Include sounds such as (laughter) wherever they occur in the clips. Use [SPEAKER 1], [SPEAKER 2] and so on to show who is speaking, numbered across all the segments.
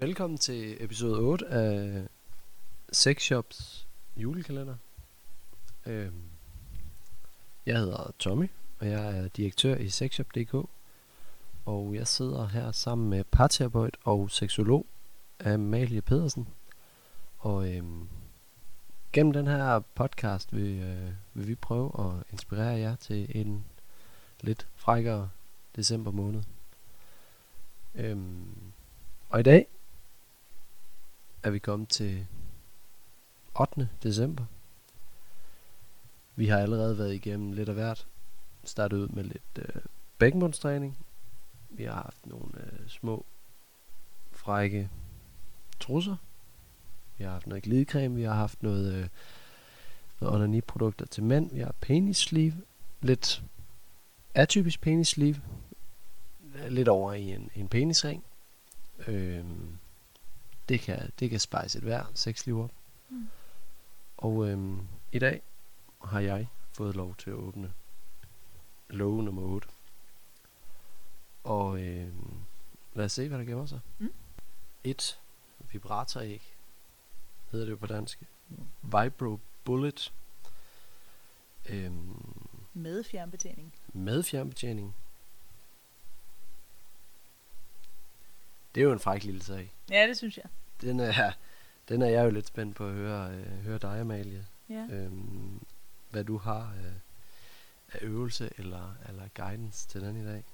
[SPEAKER 1] Velkommen til episode 8 af Sex Shops julekalender. Øhm, jeg hedder Tommy, og jeg er direktør i sexshop.dk. Og jeg sidder her sammen med parterapeut og seksolog Amalie Pedersen. Og øhm, gennem den her podcast vil, øh, vil vi prøve at inspirere jer til en lidt frækkere december måned. Øhm, og i dag er vi kommet til 8. december. Vi har allerede været igennem lidt af hvert. Startet ud med lidt øh, bækkenbundstræning. Vi har haft nogle øh, små frække trusser. Vi har haft noget glidecreme. Vi har haft noget, øh, noget onani-produkter til mænd. Vi har penis sleeve. Lidt atypisk penis sleeve. Lidt over i en, en penisring. Øh, det kan, det kan spice et hver sexliv op.
[SPEAKER 2] Mm.
[SPEAKER 1] Og øhm, i dag har jeg fået lov til at åbne låge nummer 8. Og øhm, lad os se, hvad der gemmer sig.
[SPEAKER 2] Mm.
[SPEAKER 1] Et vibratoræg hedder det jo på dansk. Vibro Bullet. Øhm,
[SPEAKER 2] Med fjernbetjening.
[SPEAKER 1] med fjernbetjening. Det er jo en fræk lille sag.
[SPEAKER 2] Ja, det synes jeg.
[SPEAKER 1] Den er, den er jeg jo lidt spændt på at høre, øh, høre dig, Amalie.
[SPEAKER 2] Ja.
[SPEAKER 1] Øhm, hvad du har øh, af øvelse eller, eller guidance til den i dag.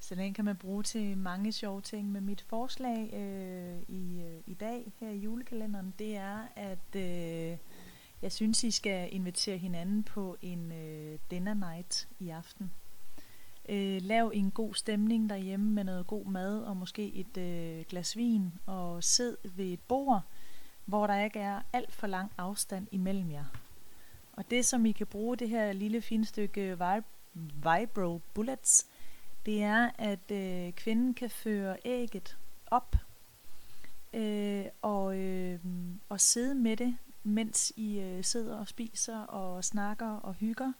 [SPEAKER 2] Så den kan man bruge til mange sjove ting. Men mit forslag øh, i, øh, i dag her i julekalenderen, det er, at øh, jeg synes, I skal invitere hinanden på en øh, dinner night i aften. Øh, lav en god stemning derhjemme med noget god mad og måske et øh, glas vin og sid ved et bord, hvor der ikke er alt for lang afstand imellem jer. Og det, som I kan bruge det her lille fine stykke vib- Vibro Bullets, det er, at øh, kvinden kan føre ægget op øh, og, øh, og sidde med det, mens I øh, sidder og spiser og snakker og hygger.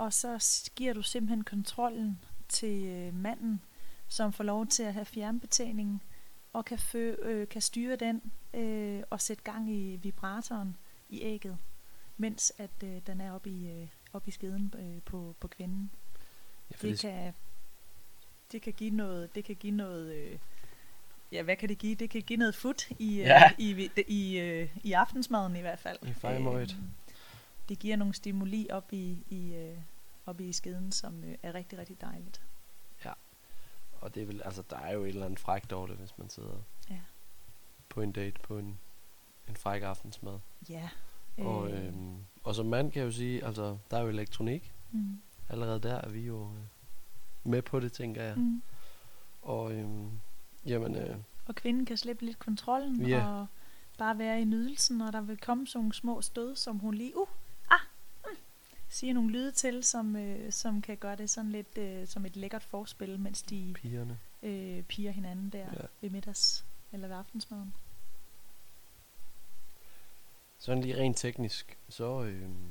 [SPEAKER 2] Og så giver du simpelthen kontrollen til øh, manden, som får lov til at have fjernbetjeningen og kan, fø, øh, kan styre den øh, og sætte gang i vibratoren i ægget, mens at øh, den er oppe i, øh, op i skeden øh, på, på kvinden.
[SPEAKER 1] Ja,
[SPEAKER 2] Det
[SPEAKER 1] det,
[SPEAKER 2] kan, det kan give noget, det kan give noget, øh, ja, hvad kan det give? Det kan give noget fut i, øh,
[SPEAKER 1] Ja.
[SPEAKER 2] i, i, i, øh, i aftensmaden i hvert fald.
[SPEAKER 1] I fejemøjet.
[SPEAKER 2] Øhm, det giver nogle stimuli op i, i, øh, op i skeden, som øh, er rigtig, rigtig dejligt.
[SPEAKER 1] og det er vel, altså, der er jo et eller andet frækt over det, hvis man sidder
[SPEAKER 2] Ja.
[SPEAKER 1] på en date på en, en fræk aftensmad.
[SPEAKER 2] Ja.
[SPEAKER 1] Og, øhm, og som mand kan jeg jo sige, altså, der er jo elektronik.
[SPEAKER 2] mm,
[SPEAKER 1] Allerede der er vi jo øh, med på det, tænker jeg.
[SPEAKER 2] mm.
[SPEAKER 1] Og øhm, jamen, øh,
[SPEAKER 2] Og kvinden kan slippe lidt kontrollen
[SPEAKER 1] Ja.
[SPEAKER 2] og bare være i nydelsen, og der vil komme sådan nogle små stød, som hun lige, uh, siger nogle lyde til, som, øh, som kan gøre det sådan lidt øh, som et lækkert forspil, mens de
[SPEAKER 1] pigerne.
[SPEAKER 2] øh, piger hinanden der
[SPEAKER 1] Ja.
[SPEAKER 2] ved middags eller ved aftensmaden.
[SPEAKER 1] Sådan lige rent teknisk, så, øhm,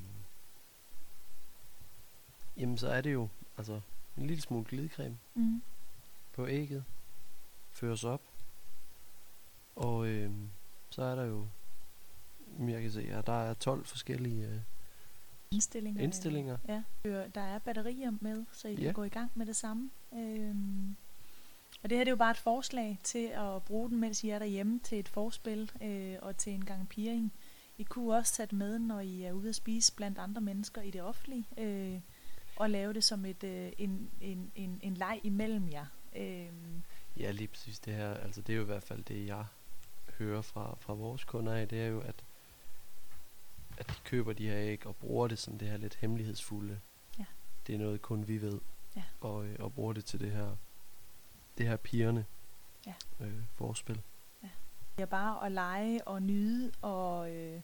[SPEAKER 1] jamen, så er det jo, altså, en lille smule glidecreme
[SPEAKER 2] Mm.
[SPEAKER 1] på ægget, føres op, og øhm, så er der jo, jeg kan se her, der er 12 forskellige, øh,
[SPEAKER 2] Indstillinger.
[SPEAKER 1] Indstillinger.
[SPEAKER 2] Ja. Øh, Der er batterier med, så I
[SPEAKER 1] Ja.
[SPEAKER 2] kan gå i gang med det samme. Øhm, og det her det er jo bare et forslag til at bruge den, mens I er derhjemme til et forspil øh, og til en gang piring. I kunne også tage det med, når I er ude at spise blandt andre mennesker i det offentlige, øh, og lave det som et, øh, en, en, en, en leg imellem jer. Øh,
[SPEAKER 1] ja lige præcis det her, altså det er jo i hvert fald det, jeg hører fra, fra vores kunder af, det er jo, at, at de køber de her æg og bruger det som det her lidt hemmelighedsfulde.
[SPEAKER 2] Ja.
[SPEAKER 1] Det er noget kun vi ved,
[SPEAKER 2] Ja.
[SPEAKER 1] og, øh, og bruger det til det her, det her pigerne
[SPEAKER 2] Ja.
[SPEAKER 1] øh, forspil.
[SPEAKER 2] Det er bare at lege og nyde og øh,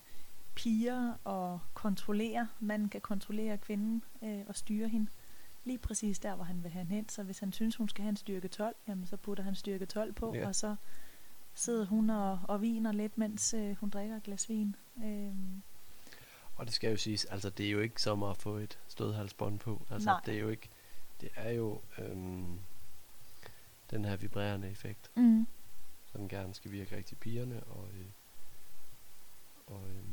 [SPEAKER 2] piger og kontrollere. Man kan kontrollere kvinden øh, og styre hende lige præcis der, hvor han vil have hende hen. Så hvis han synes, hun skal have en styrke 12, jamen så putter han styrke 12 på,
[SPEAKER 1] Ja.
[SPEAKER 2] og så sidder hun og, og viner lidt, mens øh, hun drikker et glas vin. Øhm,
[SPEAKER 1] Og det skal jo siges, altså det er jo ikke som at få et stødhalsbånd på. Altså
[SPEAKER 2] Nej.
[SPEAKER 1] det er jo ikke, det er jo øhm, den her vibrerende effekt.
[SPEAKER 2] mm,
[SPEAKER 1] så den gerne skal virke rigtig pigerne, og, øh, og øh,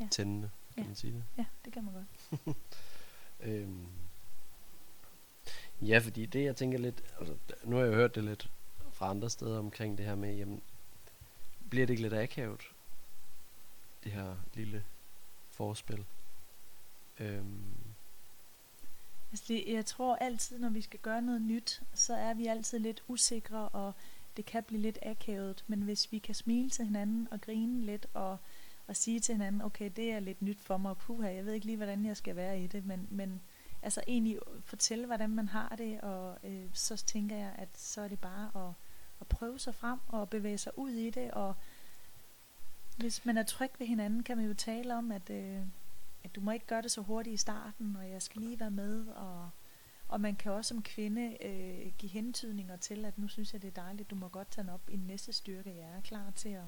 [SPEAKER 2] Ja.
[SPEAKER 1] tændende, kan
[SPEAKER 2] Ja.
[SPEAKER 1] man sige det.
[SPEAKER 2] Ja, det kan man godt. (laughs)
[SPEAKER 1] Øhm, ja, fordi det jeg tænker lidt, altså, nu har jeg jo hørt det lidt fra andre steder omkring det her med, jamen, bliver det ikke lidt akavet, det her lille forspil? Øhm,
[SPEAKER 2] Altså jeg tror altid, når vi skal gøre noget nyt, så er vi altid lidt usikre, og det kan blive lidt akavet. Men hvis vi kan smile til hinanden og grine lidt, og, og sige til hinanden, okay, det er lidt nyt for mig, puha, jeg ved ikke lige, hvordan jeg skal være i det, men, men altså egentlig fortælle, hvordan man har det, og øh, så tænker jeg, at så er det bare at, at prøve sig frem, og bevæge sig ud i det, og hvis man er tryg ved hinanden, kan man jo tale om, at... Øh, at du må ikke gøre det så hurtigt i starten, og jeg skal lige være med, og, og man kan også som kvinde øh, give hentydninger til, at nu synes jeg, det er dejligt, du må godt tage den op i næste styrke, jeg er klar til at,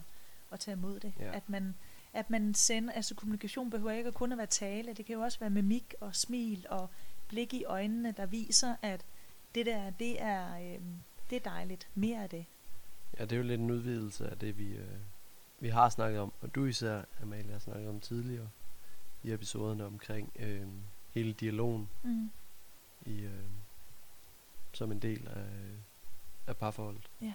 [SPEAKER 2] at tage imod det.
[SPEAKER 1] Ja.
[SPEAKER 2] At man, at man sender, altså kommunikation behøver ikke kun at være tale, det kan jo også være mimik og smil og blik i øjnene, der viser, at det der, det er, øh, det er dejligt, mere af det.
[SPEAKER 1] ja, det er jo lidt en udvidelse af det, vi, øh, vi har snakket om, og du især, Amalie, har snakket om tidligere i episoderne omkring øh, hele dialogen
[SPEAKER 2] Mm.
[SPEAKER 1] i, øh, som en del af, af parforholdet.
[SPEAKER 2] Ja.